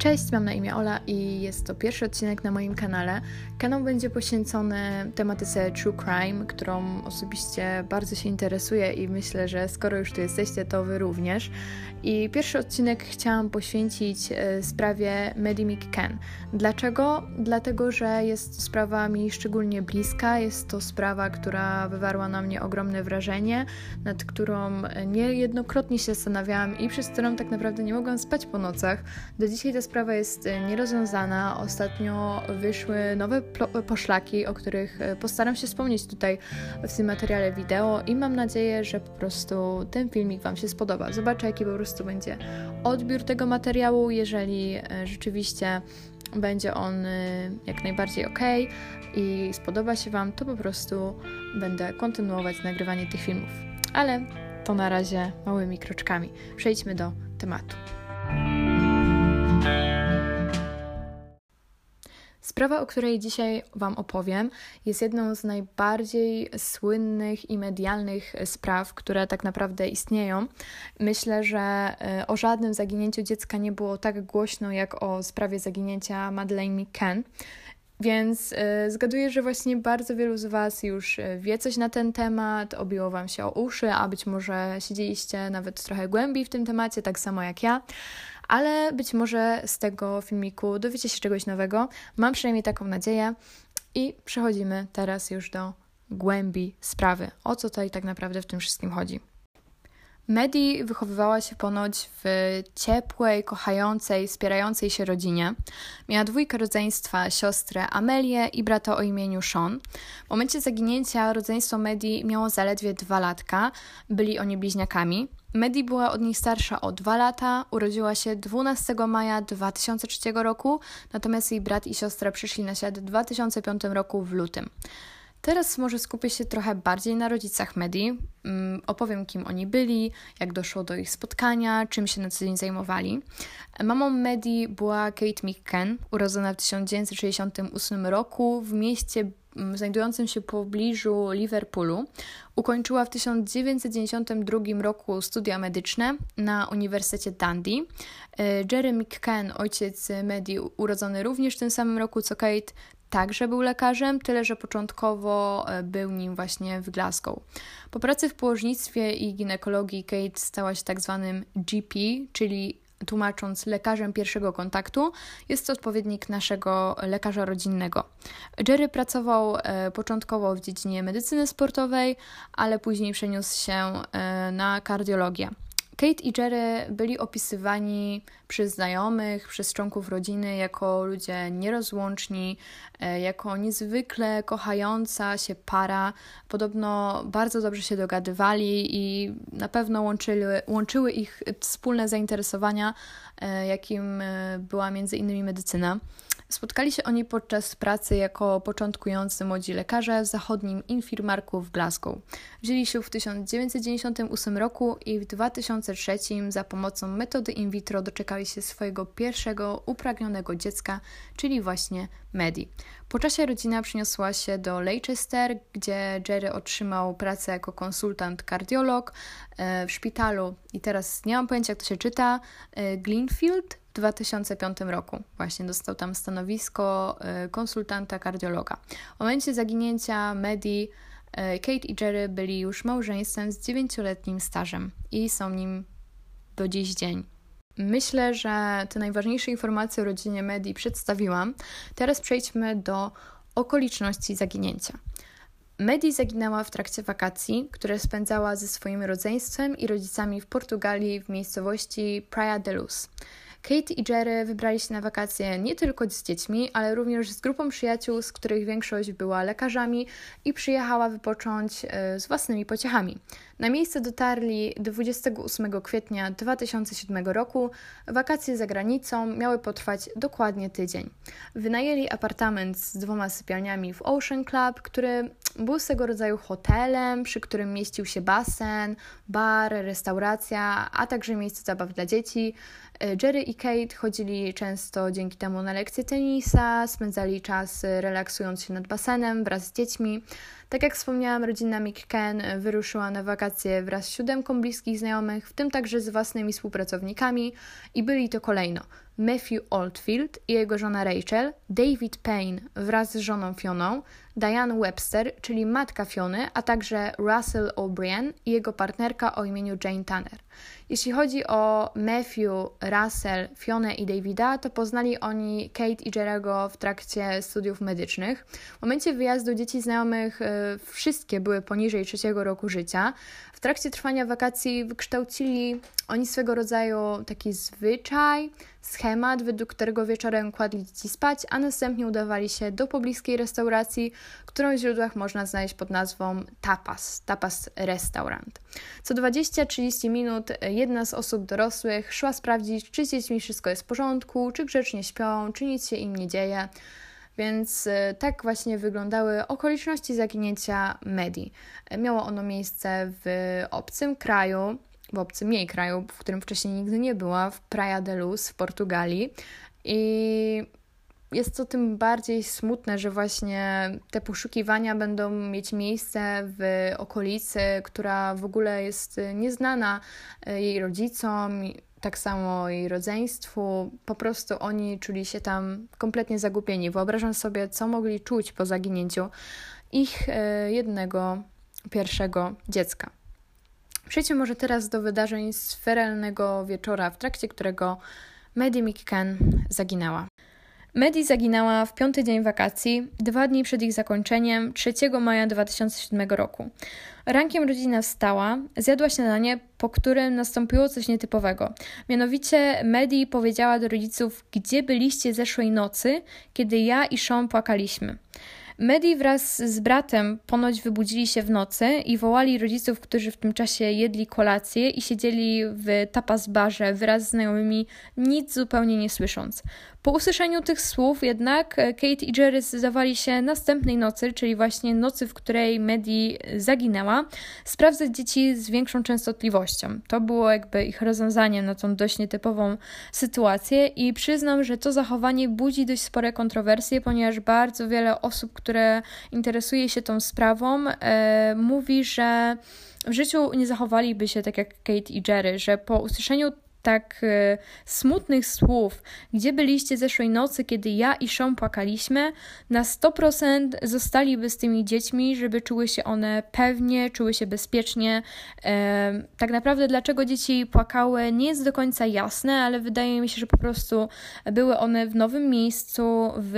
Cześć, mam na imię Ola i jest to pierwszy odcinek na moim kanale. Kanał będzie poświęcony tematyce True Crime, którą osobiście bardzo się interesuję i myślę, że skoro już tu jesteście, to wy również. I pierwszy odcinek chciałam poświęcić e, sprawie Maddie McCann. Dlaczego? Dlatego, że jest to sprawa mi szczególnie bliska, jest to sprawa, która wywarła na mnie ogromne wrażenie, nad którą niejednokrotnie się zastanawiałam i przez którą tak naprawdę nie mogłam spać po nocach. Do dzisiaj sprawa jest e, nierozwiązana. Ostatnio wyszły nowe poszlaki, o których e, postaram się wspomnieć tutaj w tym materiale wideo i mam nadzieję, że po prostu ten filmik Wam się spodoba. Zobaczę, jaki po prostu będzie odbiór tego materiału, jeżeli rzeczywiście będzie on jak najbardziej ok i spodoba się Wam, to po prostu będę kontynuować nagrywanie tych filmów. Ale to na razie małymi kroczkami. Przejdźmy do tematu. Sprawa, o której dzisiaj Wam opowiem, jest jedną z najbardziej słynnych i medialnych spraw, które tak naprawdę istnieją. Myślę, że e, o żadnym zaginięciu dziecka nie było tak głośno jak o sprawie zaginięcia Madeleine McCann. Więc y, zgaduję, że właśnie bardzo wielu z Was już e, wie coś na ten temat, obiło Wam się o uszy, a być może siedzieliście nawet trochę głębiej w tym temacie, tak samo jak ja ale być może z tego filmiku dowiecie się czegoś nowego. Mam przynajmniej taką nadzieję. I przechodzimy teraz już do głębi sprawy. O co tutaj tak naprawdę w tym wszystkim chodzi? Medi wychowywała się ponoć w ciepłej, kochającej, wspierającej się rodzinie. Miała dwójkę rodzeństwa, siostrę Amelię i brata o imieniu Sean. W momencie zaginięcia rodzeństwo Medi miało zaledwie dwa latka. Byli oni bliźniakami. Medi była od nich starsza o dwa lata, urodziła się 12 maja 2003 roku, natomiast jej brat i siostra przyszli na świat w 2005 roku w lutym. Teraz może skupię się trochę bardziej na rodzicach Medi. Mm, opowiem, kim oni byli, jak doszło do ich spotkania, czym się na co dzień zajmowali. Mamą Medi była Kate McCann, urodzona w 1968 roku w mieście mm, znajdującym się w pobliżu Liverpoolu. Ukończyła w 1992 roku studia medyczne na Uniwersytecie Dundee. E, Jerry McCann, ojciec Medi, urodzony również w tym samym roku co Kate, także był lekarzem, tyle że początkowo e, był nim właśnie w Glasgow. Po pracy w położnictwie i ginekologii Kate stała się tak zwanym GP, czyli tłumacząc lekarzem pierwszego kontaktu, jest to odpowiednik naszego lekarza rodzinnego. Jerry pracował e, początkowo w dziedzinie medycyny sportowej, ale później przeniósł się e, na kardiologię. Kate i Jerry byli opisywani przez znajomych, przez członków rodziny jako ludzie nierozłączni, e, jako niezwykle kochająca się para. Podobno bardzo dobrze się dogadywali i na pewno łączyły, łączyły ich wspólne zainteresowania, e, jakim e, była między innymi medycyna. Spotkali się oni podczas pracy jako początkujący młodzi lekarze w zachodnim infirmarku w Glasgow. Wzięli się w 1998 roku i w 2003 za pomocą metody in vitro doczekali się swojego pierwszego upragnionego dziecka, czyli właśnie Medi. Po czasie rodzina przeniosła się do Leicester, gdzie Jerry otrzymał pracę jako konsultant kardiolog e, w szpitalu i teraz nie mam pojęcia jak to się czyta, e, Glenfield w 2005 roku. Właśnie dostał tam stanowisko e, konsultanta kardiologa. W momencie zaginięcia Medi, e, Kate i Jerry byli już małżeństwem z dziewięcioletnim stażem i są nim do dziś dzień. Myślę, że te najważniejsze informacje o rodzinie Medi przedstawiłam. Teraz przejdźmy do okoliczności zaginięcia. Medi zaginęła w trakcie wakacji, które spędzała ze swoim rodzeństwem i rodzicami w Portugalii w miejscowości Praia de Luz. Kate i Jerry wybrali się na wakacje nie tylko z dziećmi, ale również z grupą przyjaciół, z których większość była lekarzami i przyjechała wypocząć e, z własnymi pociechami. Na miejsce dotarli 28 kwietnia 2007 roku. Wakacje za granicą miały potrwać dokładnie tydzień. Wynajęli apartament z dwoma sypialniami w Ocean Club, który był swego rodzaju hotelem, przy którym mieścił się basen, bar, restauracja, a także miejsce zabaw dla dzieci. Jerry i Kate chodzili często dzięki temu na lekcje tenisa, spędzali czas relaksując się nad basenem wraz z dziećmi. Tak jak wspomniałam, rodzina McCann wyruszyła na wakacje wraz z siódemką bliskich znajomych, w tym także z własnymi współpracownikami i byli to kolejno Matthew Oldfield i jego żona Rachel, David Payne wraz z żoną Fioną, Diane Webster, czyli matka Fiony, a także Russell O'Brien i jego partnerka o imieniu Jane Tanner. Jeśli chodzi o Matthew, Russell, Fionę i Davida, to poznali oni Kate i Jerego w trakcie studiów medycznych. W momencie wyjazdu dzieci znajomych y, wszystkie były poniżej trzeciego roku życia. W trakcie trwania wakacji wykształcili oni swego rodzaju taki zwyczaj, schemat, według którego wieczorem kładli dzieci spać, a następnie udawali się do pobliskiej restauracji, którą w źródłach można znaleźć pod nazwą tapas, tapas restaurant. Co 20-30 minut jedna z osób dorosłych szła sprawdzić, czy z dziećmi wszystko jest w porządku, czy grzecznie śpią, czy nic się im nie dzieje. Więc e, tak właśnie wyglądały okoliczności zaginięcia Medi. Miało ono miejsce w obcym kraju, w obcym jej kraju, w którym wcześniej nigdy nie była, w Praia de Luz w Portugalii. I jest to tym bardziej smutne, że właśnie te poszukiwania będą mieć miejsce w okolicy, która w ogóle jest nieznana e, jej rodzicom, tak samo jej rodzeństwu. Po prostu oni czuli się tam kompletnie zagubieni. Wyobrażam sobie, co mogli czuć po zaginięciu ich e, jednego pierwszego dziecka. Przejdźmy może teraz do wydarzeń z feralnego wieczora, w trakcie którego Maddie McCann zaginęła. Maddie zaginęła w piąty dzień wakacji, dwa dni przed ich zakończeniem, 3 maja 2007 roku. Rankiem rodzina wstała, zjadła śniadanie, po którym nastąpiło coś nietypowego. Mianowicie Maddie powiedziała do rodziców, gdzie byliście zeszłej nocy, kiedy ja i Sean płakaliśmy. Medi wraz z bratem ponoć wybudzili się w nocy i wołali rodziców, którzy w tym czasie jedli kolację i siedzieli w tapas barze wraz z znajomymi, nic zupełnie nie słysząc. Po usłyszeniu tych słów jednak e, Kate i Jerry zdawali się następnej nocy, czyli właśnie nocy, w której Medi zaginęła, sprawdzać dzieci z większą częstotliwością. To było jakby ich rozwiązaniem na tą dość nietypową sytuację i przyznam, że to zachowanie budzi dość spore kontrowersje, ponieważ bardzo wiele osób, które interesuje się tą sprawą, e, mówi, że w życiu nie zachowaliby się tak jak Kate i Jerry, że po usłyszeniu tak e, smutnych słów, gdzie byliście zeszłej nocy, kiedy ja i Sean płakaliśmy, na 100% zostaliby z tymi dziećmi, żeby czuły się one pewnie, czuły się bezpiecznie. E, tak naprawdę, dlaczego dzieci płakały, nie jest do końca jasne, ale wydaje mi się, że po prostu były one w nowym miejscu, w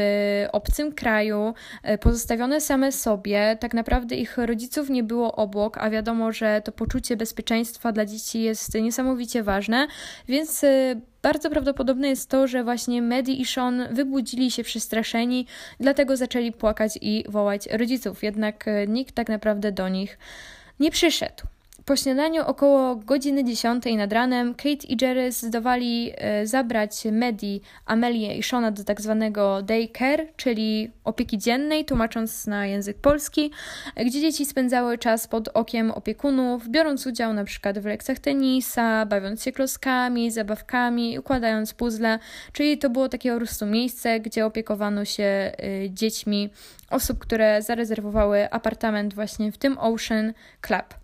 obcym kraju, e, pozostawione same sobie. Tak naprawdę ich rodziców nie było obok, a wiadomo, że to poczucie bezpieczeństwa dla dzieci jest niesamowicie ważne. Więc y, bardzo prawdopodobne jest to, że właśnie Medi i Sean wybudzili się przestraszeni, dlatego zaczęli płakać i wołać rodziców. Jednak y, nikt tak naprawdę do nich nie przyszedł. Po śniadaniu około godziny 10 nad ranem Kate i Jerry zdecydowali e, zabrać Medi, Amelię i Shona do tak zwanego daycare, czyli opieki dziennej, tłumacząc na język polski, gdzie dzieci spędzały czas pod okiem opiekunów, biorąc udział na przykład w lekcjach tenisa, bawiąc się kloskami, zabawkami, układając puzzle, czyli to było takie po prostu miejsce, gdzie opiekowano się e, dziećmi osób, które zarezerwowały apartament właśnie w tym Ocean Club.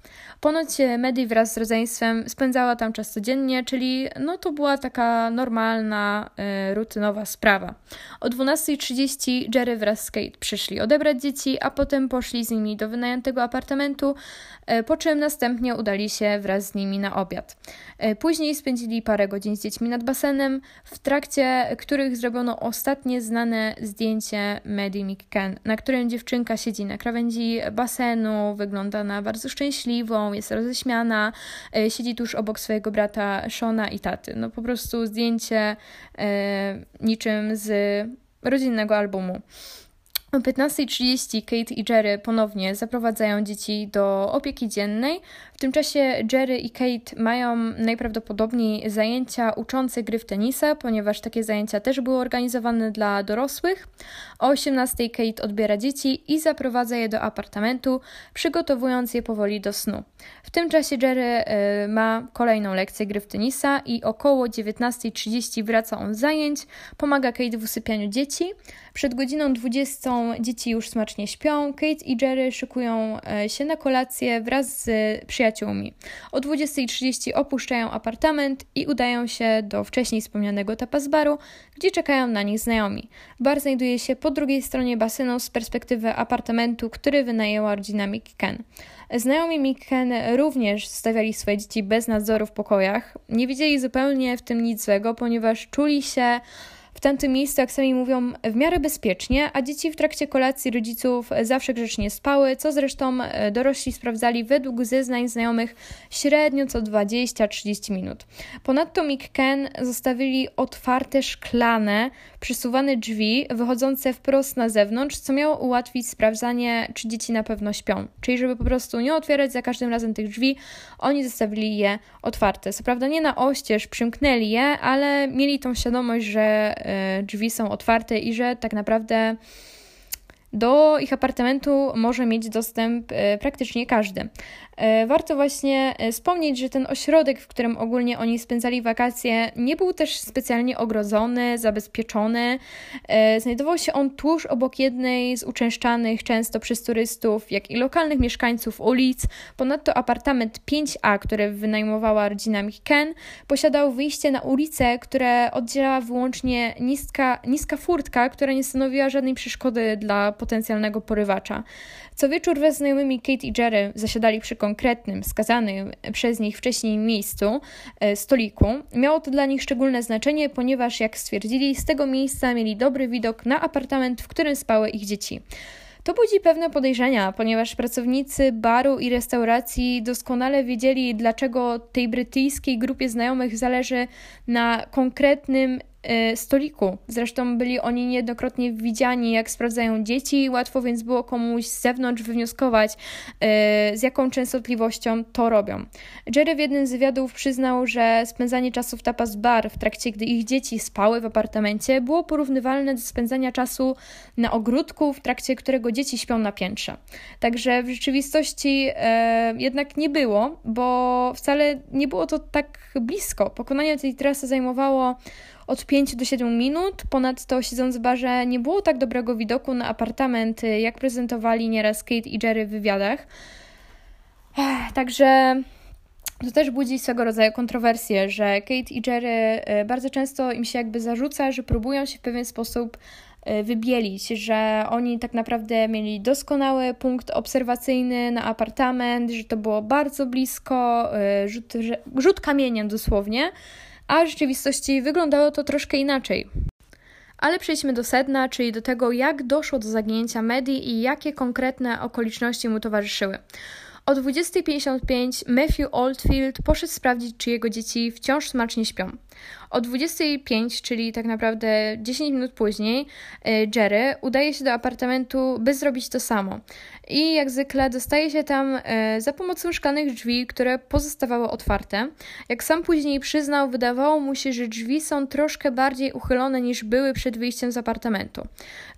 Ponoć Medi wraz z rodzeństwem spędzała tam czas codziennie, czyli no to była taka normalna, y, rutynowa sprawa. O 12.30 Jerry wraz z Kate przyszli odebrać dzieci, a potem poszli z nimi do wynajętego apartamentu, y, po czym następnie udali się wraz z nimi na obiad. Y, później spędzili parę godzin z dziećmi nad basenem, w trakcie których zrobiono ostatnie znane zdjęcie Maddie McCann, na którym dziewczynka siedzi na krawędzi basenu, wygląda na bardzo szczęśliwą, jest roześmiana, e, siedzi tuż obok swojego brata Shona i taty. No po prostu zdjęcie e, niczym z rodzinnego albumu. O 15.30 Kate i Jerry ponownie zaprowadzają dzieci do opieki dziennej, W tym czasie Jerry i Kate mają najprawdopodobniej zajęcia uczące gry w tenisa, ponieważ takie zajęcia też były organizowane dla dorosłych. O 18 Kate odbiera dzieci i zaprowadza je do apartamentu, przygotowując je powoli do snu. W tym czasie Jerry y, ma kolejną lekcję gry w tenisa i około 19.30 wraca on z zajęć, pomaga Kate w usypianiu dzieci. Przed godziną 20 dzieci już smacznie śpią. Kate i Jerry szykują e, się na kolację wraz z przyjaciółmi. O 20.30 opuszczają apartament i udają się do wcześniej wspomnianego tapas baru, gdzie czekają na nich znajomi. Bar znajduje się po drugiej stronie basenu z perspektywy apartamentu, który wynajęła rodzina Micken. Znajomi Micken również stawiali swoje dzieci bez nadzoru w pokojach. Nie widzieli zupełnie w tym nic złego, ponieważ czuli się w tamtym miejscu, jak sami mówią, w miarę bezpiecznie, a dzieci w trakcie kolacji rodziców zawsze grzecznie spały, co zresztą e, dorośli sprawdzali według zeznań znajomych średnio co 20-30 minut. Ponadto Mick Ken zostawili otwarte szklane, przesuwane drzwi wychodzące wprost na zewnątrz, co miało ułatwić sprawdzanie, czy dzieci na pewno śpią. Czyli żeby po prostu nie otwierać za każdym razem tych drzwi, oni zostawili je otwarte. Co prawda nie na oścież przymknęli je, ale mieli tą świadomość, że E, drzwi są otwarte i że tak naprawdę do ich apartamentu może mieć dostęp e, praktycznie każdy. E, warto właśnie e, wspomnieć, że ten ośrodek, w którym ogólnie oni spędzali wakacje, nie był też specjalnie ogrodzony, zabezpieczony. Znajdował się on tuż obok jednej z uczęszczanych często przez turystów, jak i lokalnych mieszkańców ulic. Ponadto apartament 5A, który wynajmowała rodzina Miken, posiadał wyjście na ulicę, które oddzielała wyłącznie niska, niska furtka, która nie stanowiła żadnej przeszkody dla potencjalnego porywacza. Co wieczór z znajomymi Kate i Jerry zasiadali przy konkretnym, wskazanym przez nich wcześniej miejscu, e, stoliku. Miało to dla nich szczególne znaczenie, ponieważ, jak stwierdzili, z tego miejsca mieli dobry widok na apartament, w którym spały ich dzieci. To budzi pewne podejrzenia, ponieważ pracownicy baru i restauracji doskonale wiedzieli, dlaczego tej brytyjskiej grupie znajomych zależy na konkretnym stoliku. Zresztą byli oni niejednokrotnie widziani, jak sprawdzają dzieci, łatwo więc było komuś z zewnątrz wywnioskować, e, z jaką częstotliwością to robią. Jerry w jednym z wywiadów przyznał, że spędzanie czasu w tapas bar w trakcie, gdy ich dzieci spały w apartamencie, było porównywalne do spędzania czasu na ogródku, w trakcie którego dzieci śpią na piętrze. Także w rzeczywistości e, jednak nie było, bo wcale nie było to tak blisko. Pokonanie tej trasy zajmowało od 5 do 7 minut. Ponadto siedząc w barze nie było tak dobrego widoku na apartament, jak prezentowali nieraz Kate i Jerry w wywiadach. Także to też budzi swego rodzaju kontrowersje, że Kate i Jerry e, bardzo często im się jakby zarzuca, że próbują się w pewien sposób e, wybielić, że oni tak naprawdę mieli doskonały punkt obserwacyjny na apartament, że to było bardzo blisko, e, rzut, rzut kamieniem dosłownie, a w rzeczywistości wyglądało to troszkę inaczej. Ale przejdźmy do sedna, czyli do tego, jak doszło do zaginięcia Medi i jakie konkretne okoliczności mu towarzyszyły. O 20.55 Matthew Oldfield poszedł sprawdzić, czy jego dzieci wciąż smacznie śpią. O 25, czyli tak naprawdę 10 minut później, e, Jerry udaje się do apartamentu, by zrobić to samo. I jak zwykle dostaje się tam e, za pomocą szklanych drzwi, które pozostawały otwarte. Jak sam później przyznał, wydawało mu się, że drzwi są troszkę bardziej uchylone niż były przed wyjściem z apartamentu.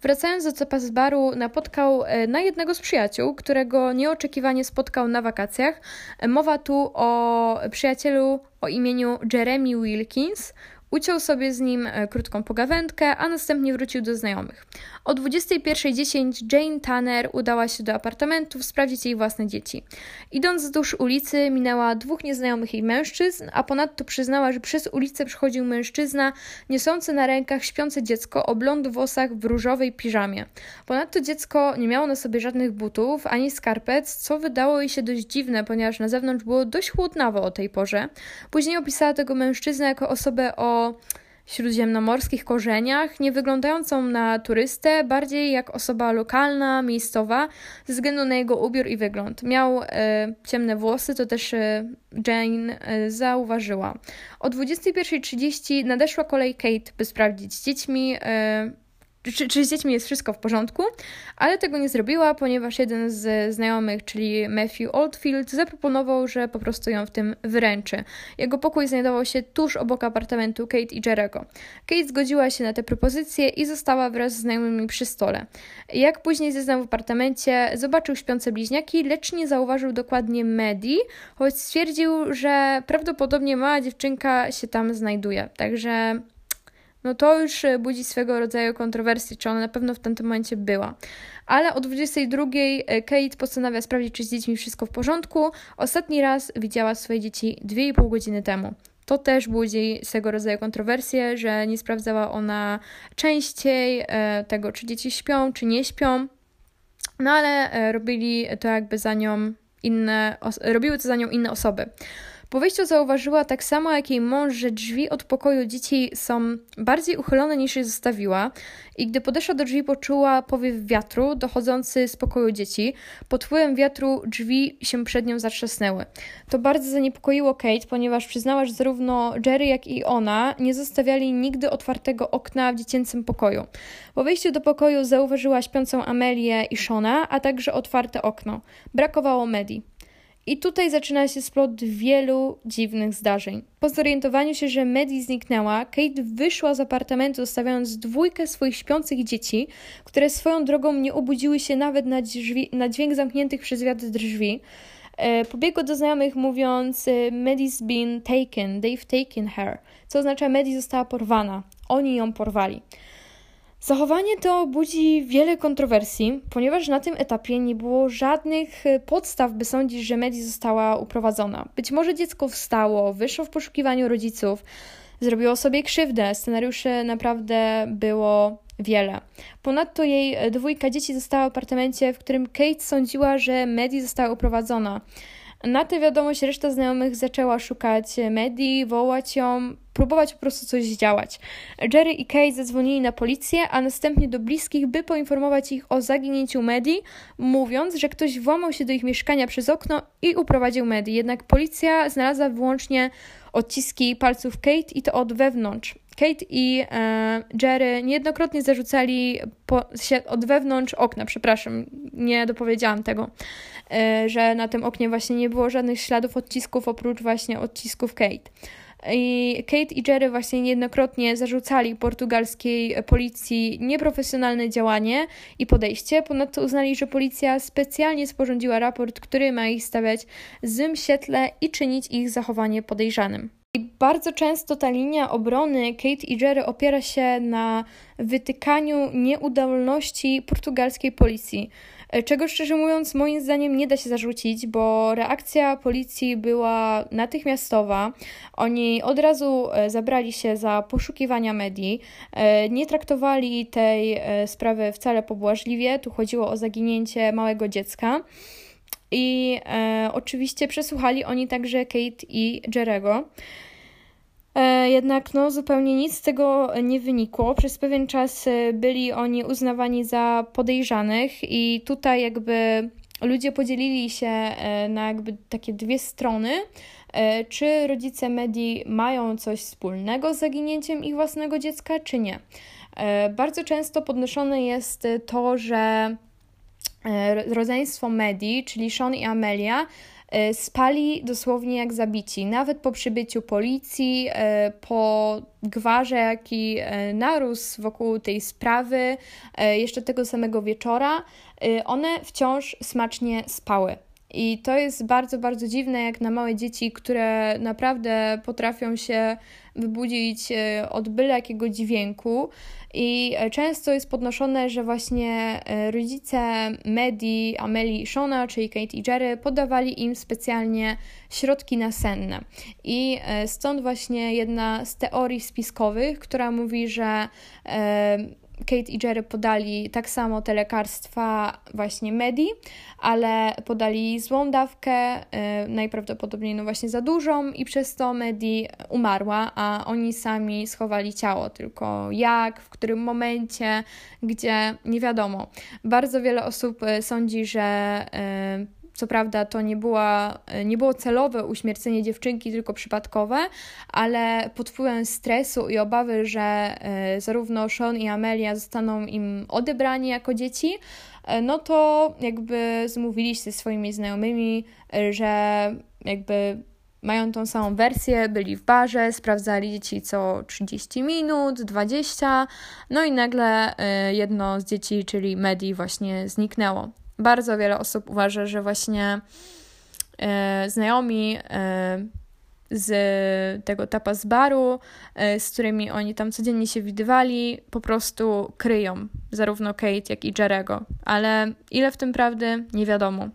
Wracając do zapas baru, napotkał e, na jednego z przyjaciół, którego nieoczekiwanie spotkał na wakacjach. Mowa tu o przyjacielu o imieniu Jeremy Wilkins, Uciął sobie z nim e, krótką pogawędkę, a następnie wrócił do znajomych. O 21.10 Jane Tanner udała się do apartamentów sprawdzić jej własne dzieci. Idąc wzdłuż ulicy, minęła dwóch nieznajomych jej mężczyzn, a ponadto przyznała, że przez ulicę przechodził mężczyzna niosący na rękach śpiące dziecko o blond włosach w różowej piżamie. Ponadto dziecko nie miało na sobie żadnych butów ani skarpet, co wydało jej się dość dziwne, ponieważ na zewnątrz było dość chłodnawo o tej porze. Później opisała tego mężczyznę jako osobę o śródziemnomorskich korzeniach, nie wyglądającą na turystę, bardziej jak osoba lokalna, miejscowa, ze względu na jego ubiór i wygląd. Miał e, ciemne włosy, to też e, Jane e, zauważyła. O 21.30 nadeszła kolej Kate, by sprawdzić z dziećmi. Czy, czy z dziećmi jest wszystko w porządku, ale tego nie zrobiła, ponieważ jeden z znajomych, czyli Matthew Oldfield, zaproponował, że po prostu ją w tym wyręczy. Jego pokój znajdował się tuż obok apartamentu Kate i Jerego. Kate zgodziła się na tę propozycję i została wraz z znajomymi przy stole. Jak później zeznał w apartamencie, zobaczył śpiące bliźniaki, lecz nie zauważył dokładnie Medi, choć stwierdził, że prawdopodobnie mała dziewczynka się tam znajduje. Także no to już e, budzi swego rodzaju kontrowersje, czy ona na pewno w tamtym momencie była. Ale o 22 e, Kate postanawia sprawdzić, czy z dziećmi wszystko w porządku. Ostatni raz widziała swoje dzieci 2,5 godziny temu. To też budzi swego rodzaju kontrowersje, że nie sprawdzała ona częściej e, tego, czy dzieci śpią, czy nie śpią. No ale robili to jakby za nią inne, robiły to za nią inne osoby. Po wyjściu zauważyła tak samo jak jej mąż, że drzwi od pokoju dzieci są bardziej uchylone niż je zostawiła i gdy podeszła do drzwi poczuła powiew wiatru dochodzący z pokoju dzieci. Pod wpływem wiatru drzwi się przed nią zatrzasnęły. To bardzo zaniepokoiło Kate, ponieważ przyznała, że zarówno Jerry jak i ona nie zostawiali nigdy otwartego okna w dziecięcym pokoju. Po wejściu do pokoju zauważyła śpiącą Amelię i Shona, a także otwarte okno. Brakowało Medi. I tutaj zaczyna się splot wielu dziwnych zdarzeń. Po zorientowaniu się, że Maddie zniknęła, Kate wyszła z apartamentu, zostawiając dwójkę swoich śpiących dzieci, które swoją drogą nie obudziły się nawet na, drzwi, na dźwięk zamkniętych przez wiatr drzwi. E, pobiegła do znajomych mówiąc e, Maddie's been taken, they've taken her, co oznacza Maddie została porwana, oni ją porwali. Zachowanie to budzi wiele kontrowersji, ponieważ na tym etapie nie było żadnych e, podstaw, by sądzić, że Medi została uprowadzona. Być może dziecko wstało, wyszło w poszukiwaniu rodziców, zrobiło sobie krzywdę. Scenariuszy naprawdę było wiele. Ponadto jej e, dwójka dzieci została w apartamencie, w którym Kate sądziła, że Medi została uprowadzona. Na tę wiadomość reszta znajomych zaczęła szukać Medi, wołać ją, próbować po prostu coś zdziałać. Jerry i Kate zadzwonili na policję, a następnie do bliskich, by poinformować ich o zaginięciu Medi, mówiąc, że ktoś włamał się do ich mieszkania przez okno i uprowadził Medi. Jednak policja znalazła wyłącznie odciski palców Kate i to od wewnątrz. Kate i e, Jerry niejednokrotnie zarzucali po, się od wewnątrz okna, przepraszam, nie dopowiedziałam tego, e, że na tym oknie właśnie nie było żadnych śladów odcisków oprócz właśnie odcisków Kate. I Kate i Jerry właśnie niejednokrotnie zarzucali portugalskiej policji nieprofesjonalne działanie i podejście. Ponadto uznali, że policja specjalnie sporządziła raport, który ma ich stawiać w złym świetle i czynić ich zachowanie podejrzanym. I bardzo często ta linia obrony Kate i Jerry opiera się na wytykaniu nieudolności portugalskiej policji. Czego szczerze mówiąc, moim zdaniem nie da się zarzucić, bo reakcja policji była natychmiastowa. Oni od razu e, zabrali się za poszukiwania medii, e, nie traktowali tej e, sprawy wcale pobłażliwie. Tu chodziło o zaginięcie małego dziecka. I e, oczywiście przesłuchali oni także Kate i Jerego. E, jednak no, zupełnie nic z tego nie wynikło. Przez pewien czas e, byli oni uznawani za podejrzanych, i tutaj jakby ludzie podzielili się e, na jakby takie dwie strony. E, czy rodzice Medi mają coś wspólnego z zaginięciem ich własnego dziecka, czy nie? Bardzo często podnoszone jest to, że rodzeństwo Medi, czyli Sean i Amelia, e, spali dosłownie jak zabici. Nawet po przybyciu policji, e, po gwarze, jaki narósł wokół tej sprawy, jeszcze tego samego wieczora, one wciąż smacznie spały. I to jest bardzo, bardzo dziwne, jak na małe dzieci, które naprawdę potrafią się wybudzić od byle jakiego dźwięku. I e, często jest podnoszone, że właśnie e, rodzice Medi, Ameli i Shona, czyli Kate i Jerry, podawali im specjalnie środki nasenne. I e, stąd właśnie jedna z teorii spiskowych, która mówi, że Kate i Jerry podali tak samo te lekarstwa właśnie Medi, ale podali złą dawkę, yy, najprawdopodobniej no właśnie za dużą i przez to Medi umarła, a oni sami schowali ciało, tylko jak, w którym momencie, gdzie, nie wiadomo. Bardzo wiele osób y, sądzi, że yy, co prawda to nie, była, nie było celowe uśmiercenie dziewczynki, tylko przypadkowe, ale pod wpływem stresu i obawy, że zarówno Sean i Amelia zostaną im odebrani jako dzieci, no to jakby zmówili się ze swoimi znajomymi, że jakby mają tą samą wersję, byli w barze, sprawdzali dzieci co 30 minut, 20, no i nagle jedno z dzieci, czyli Medi, właśnie zniknęło. Bardzo wiele osób uważa, że właśnie y, znajomi y, z tego tapa z baru, z którymi oni tam codziennie się widywali, po prostu kryją zarówno Kate, jak i Jerego. Ale ile w tym prawdy, nie wiadomo.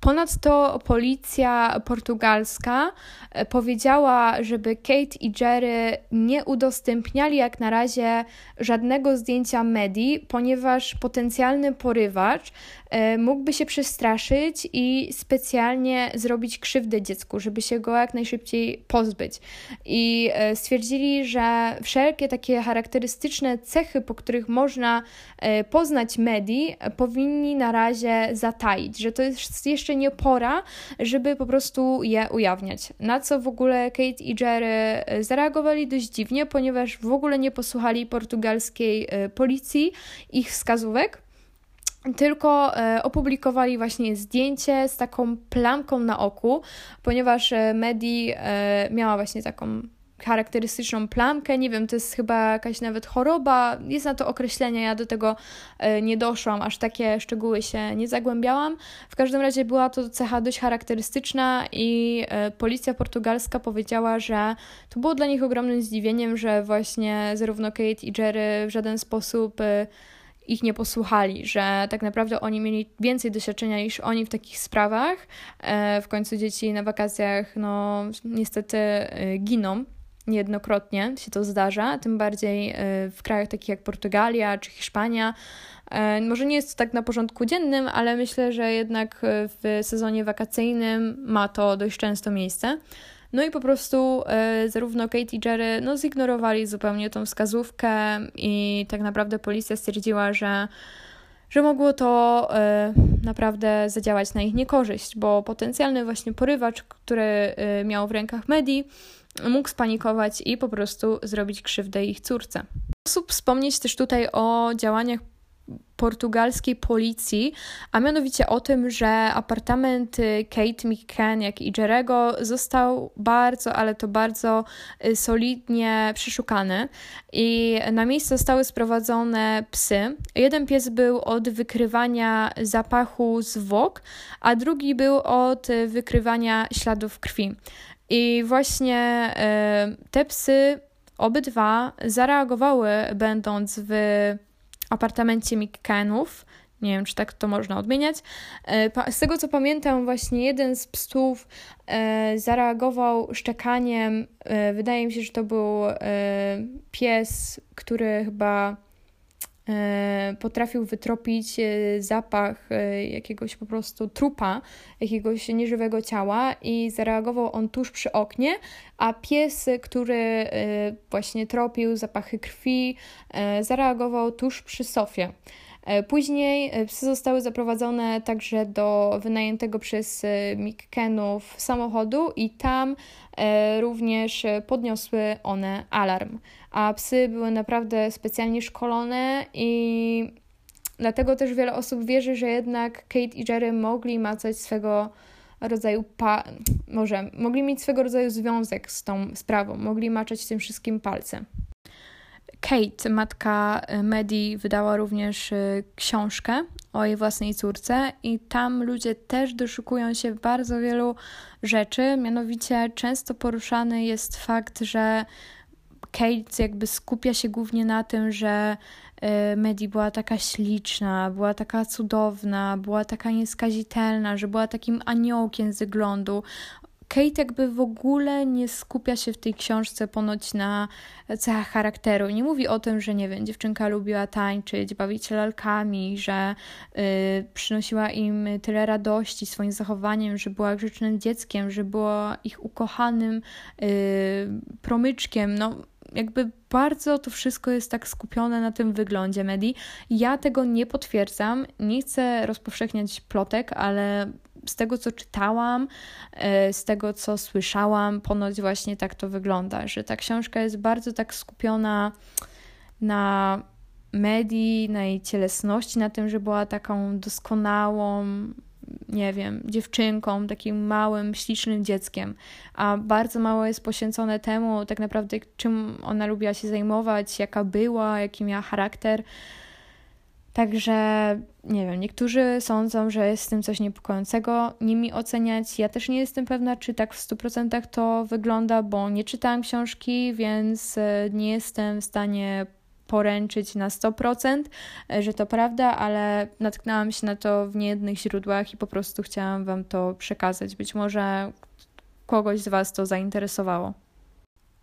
Ponadto policja portugalska e, powiedziała, żeby Kate i Jerry nie udostępniali jak na razie żadnego zdjęcia Medi, ponieważ potencjalny porywacz E, mógłby się przestraszyć i specjalnie zrobić krzywdę dziecku, żeby się go jak najszybciej pozbyć. I e, stwierdzili, że wszelkie takie charakterystyczne cechy, po których można e, poznać Medi, powinni na razie zataić, że to jest jeszcze nie pora, żeby po prostu je ujawniać. Na co w ogóle Kate i Jerry zareagowali dość dziwnie, ponieważ w ogóle nie posłuchali portugalskiej policji ich wskazówek tylko e, opublikowali właśnie zdjęcie z taką plamką na oku, ponieważ e, Medi e, miała właśnie taką charakterystyczną plamkę, nie wiem, to jest chyba jakaś nawet choroba, jest na to określenie, ja do tego nie doszłam, aż takie szczegóły się nie zagłębiałam. W każdym razie była to cecha dość charakterystyczna i policja portugalska powiedziała, że to było dla nich ogromnym zdziwieniem, że właśnie zarówno Kate i Jerry w żaden sposób ich nie posłuchali, że tak naprawdę oni mieli więcej doświadczenia niż oni w takich sprawach. E, w końcu dzieci na wakacjach, no niestety e, giną. Niejednokrotnie się to zdarza, tym bardziej e, w krajach takich jak Portugalia czy Hiszpania. Może nie jest to tak na porządku dziennym, ale myślę, że jednak w sezonie wakacyjnym ma to dość często miejsce. No i po prostu e, zarówno Kate i Jerry no, zignorowali zupełnie tą wskazówkę i tak naprawdę policja stwierdziła, że że mogło to e, naprawdę zadziałać na ich niekorzyść, bo potencjalny właśnie porywacz, który e, miał w rękach Medi, mógł spanikować i po prostu zrobić krzywdę ich córce. Sposób wspomnieć też tutaj o działaniach portugalskiej policji, a mianowicie o tym, że apartament Kate jak i Jerego został bardzo, ale to bardzo y, solidnie przeszukany i na miejsce zostały sprowadzone psy. Jeden pies był od wykrywania zapachu zwłok, a drugi był od wykrywania śladów krwi. I właśnie y, te psy, obydwa, zareagowały, będąc w apartamencie McCannów. Nie wiem, czy tak to można odmieniać. E, z tego co pamiętam, właśnie jeden z psów e, zareagował szczekaniem. E, wydaje mi się, że to był pies, który chyba potrafił wytropić e, zapach e, jakiegoś po prostu trupa, jakiegoś nieżywego ciała i zareagował on tuż przy oknie, a pies, który właśnie tropił zapachy krwi, zareagował tuż przy sofie. Później psy zostały zaprowadzone także do wynajętego przez McKennów samochodu i tam również podniosły one alarm a psy były naprawdę specjalnie szkolone i dlatego też wiele osób wierzy, że jednak Kate i Jerry mogli macać swego rodzaju pa... może mogli mieć swego rodzaju związek z tą sprawą, mogli maczać tym wszystkim palce. Kate, matka Medi, wydała również y, książkę o jej własnej córce, i tam ludzie też doszukują się bardzo wielu rzeczy. Mianowicie, często poruszany jest fakt, że Kate jakby skupia się głównie na tym, że e, Medi była taka śliczna, była taka cudowna, była taka nieskazitelna, że była takim aniołkiem z wyglądu. Kate jakby w ogóle nie skupia się w tej książce ponoć na cechach charakteru. Nie mówi o tym, że nie wiem, dziewczynka lubiła tańczyć, bawić się lalkami, że y, przynosiła im tyle radości swoim zachowaniem, że była grzecznym dzieckiem, że była ich ukochanym y, promyczkiem. No, jakby bardzo to wszystko jest tak skupione na tym wyglądzie Medi. Ja tego nie potwierdzam, nie chcę rozpowszechniać plotek, ale z tego, co czytałam, e, z tego, co słyszałam, ponoć właśnie tak to wygląda, że ta książka jest bardzo tak skupiona na medii, na jej cielesności, na tym, że była taką doskonałą, nie wiem, dziewczynką, takim małym, ślicznym dzieckiem, a bardzo mało jest poświęcone temu, tak naprawdę, czym ona lubiła się zajmować, jaka była, jaki miała charakter. Także nie wiem, niektórzy sądzą, że jest w tym coś niepokojącego, nimi oceniać. Ja też nie jestem pewna, czy tak w 100% to wygląda, bo nie czytałam książki, więc e, nie jestem w stanie poręczyć na 100%, e, że to prawda, ale natknęłam się na to w niejednych źródłach i po prostu chciałam Wam to przekazać. Być może kogoś z Was to zainteresowało.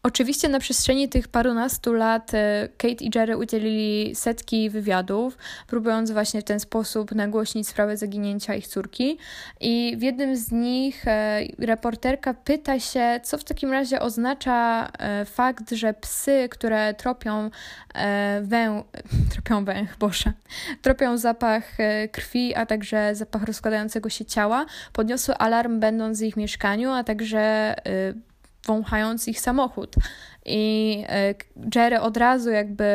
Oczywiście na przestrzeni tych parunastu lat e, Kate i Jerry udzielili setki wywiadów, próbując właśnie w ten sposób nagłośnić sprawę zaginięcia ich córki. I w jednym z nich e, reporterka pyta się, co w takim razie oznacza e, fakt, że psy, które tropią wę... tropią węch, boże, tropią zapach krwi, a także zapach rozkładającego się ciała, podniosły alarm będąc w ich mieszkaniu, a także wąchając ich samochód. I e, Jerry od razu jakby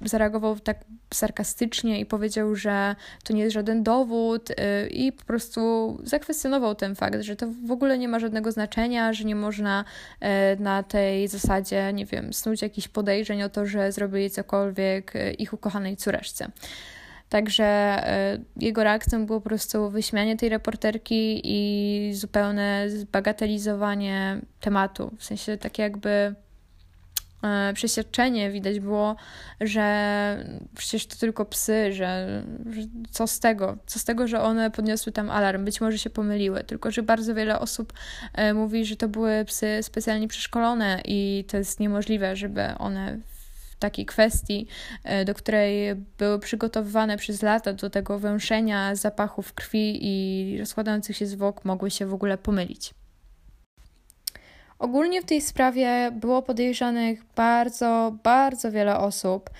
zareagował tak sarkastycznie i powiedział, że to nie jest żaden dowód e, i po prostu zakwestionował ten fakt, że to w ogóle nie ma żadnego znaczenia, że nie można e, na tej zasadzie, nie wiem, snuć jakichś podejrzeń o to, że zrobili cokolwiek ich ukochanej córeczce. Także e, jego reakcją było po prostu wyśmianie tej reporterki i zupełne zbagatelizowanie tematu. W sensie takie jakby e, przeświadczenie widać było, że przecież to tylko psy, że, że, co z tego, co z tego, że one podniosły tam alarm, być może się pomyliły, tylko że bardzo wiele osób e, mówi, że to były psy specjalnie przeszkolone i to jest niemożliwe, żeby one takiej kwestii, e, do której były przygotowywane przez lata do tego węszenia zapachów krwi i rozkładających się zwłok mogły się w ogóle pomylić. Ogólnie w tej sprawie było podejrzanych bardzo, bardzo wiele osób.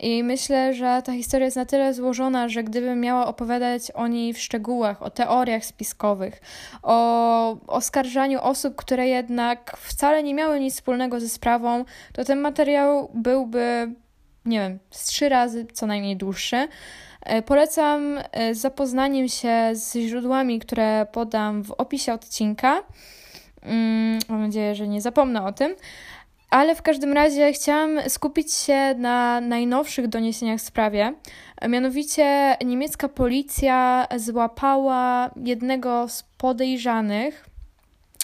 I myślę, że ta historia jest na tyle złożona, że gdybym miała opowiadać o niej w szczegółach, o teoriach spiskowych, o oskarżaniu osób, które jednak wcale nie miały nic wspólnego ze sprawą, to ten materiał byłby, nie wiem, z trzy razy co najmniej dłuższy. E, polecam e, zapoznaniem się z źródłami, które podam w opisie odcinka. Mm, mam nadzieję, że nie zapomnę o tym. Ale w każdym razie chciałam skupić się na najnowszych doniesieniach w sprawie. Mianowicie niemiecka policja złapała jednego z podejrzanych.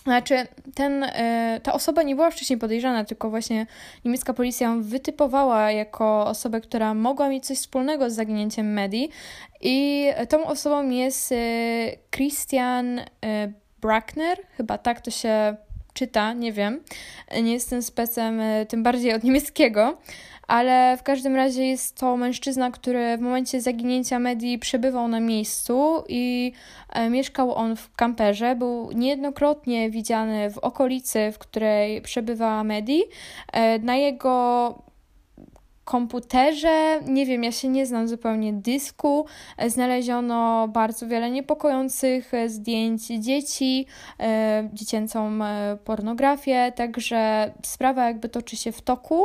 Znaczy, ten, e, ta osoba nie była wcześniej podejrzana, tylko właśnie niemiecka policja ją wytypowała jako osobę, która mogła mieć coś wspólnego z zaginięciem Medi. I tą osobą jest e, Christian e, Brackner, chyba tak to się czyta, nie wiem. Nie jestem specem, e, tym bardziej od niemieckiego, ale w każdym razie jest to mężczyzna, który w momencie zaginięcia Medii przebywał na miejscu i e, mieszkał on w kamperze. Był niejednokrotnie widziany w okolicy, w której przebywała Medi. E, na jego komputerze, nie wiem, ja się nie znam zupełnie dysku, e, znaleziono bardzo wiele niepokojących e, zdjęć dzieci, e, dziecięcą pornografię, także sprawa jakby toczy się w toku,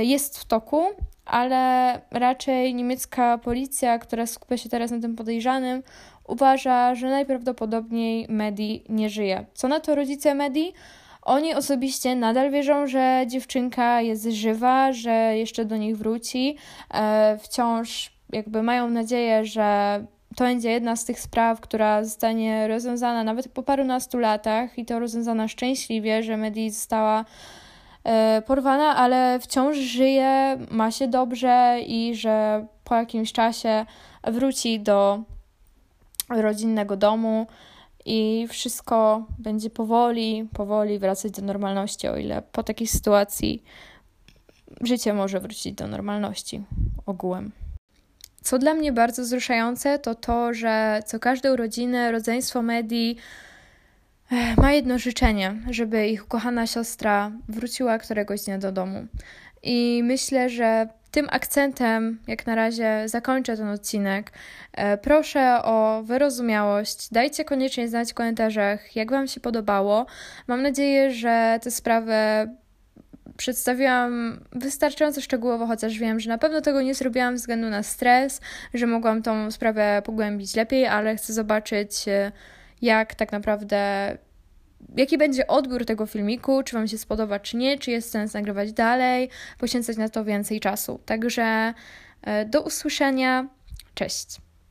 jest w toku, ale raczej niemiecka policja, która skupia się teraz na tym podejrzanym, uważa, że najprawdopodobniej Medi nie żyje. Co na to rodzice Medi? Oni osobiście nadal wierzą, że dziewczynka jest żywa, że jeszcze do nich wróci. E, wciąż jakby mają nadzieję, że to będzie jedna z tych spraw, która zostanie rozwiązana nawet po parunastu latach i to rozwiązana szczęśliwie, że Medi została e, porwana, ale wciąż żyje, ma się dobrze i że po jakimś czasie wróci do rodzinnego domu i wszystko będzie powoli, powoli wracać do normalności, o ile po takiej sytuacji życie może wrócić do normalności ogółem. Co dla mnie bardzo wzruszające, to to, że co każde urodziny rodzeństwo Medi eh, ma jedno życzenie, żeby ich ukochana siostra wróciła któregoś dnia do domu. I myślę, że tym akcentem, jak na razie, zakończę ten odcinek. E, proszę o wyrozumiałość. Dajcie koniecznie znać w komentarzach, jak Wam się podobało. Mam nadzieję, że tę sprawę przedstawiłam wystarczająco szczegółowo, chociaż wiem, że na pewno tego nie zrobiłam ze względu na stres, że mogłam tą sprawę pogłębić lepiej, ale chcę zobaczyć, e, jak tak naprawdę jaki będzie odbiór tego filmiku, czy Wam się spodoba, czy nie, czy jest sens nagrywać dalej, poświęcać na to więcej czasu. Także e, do usłyszenia. Cześć.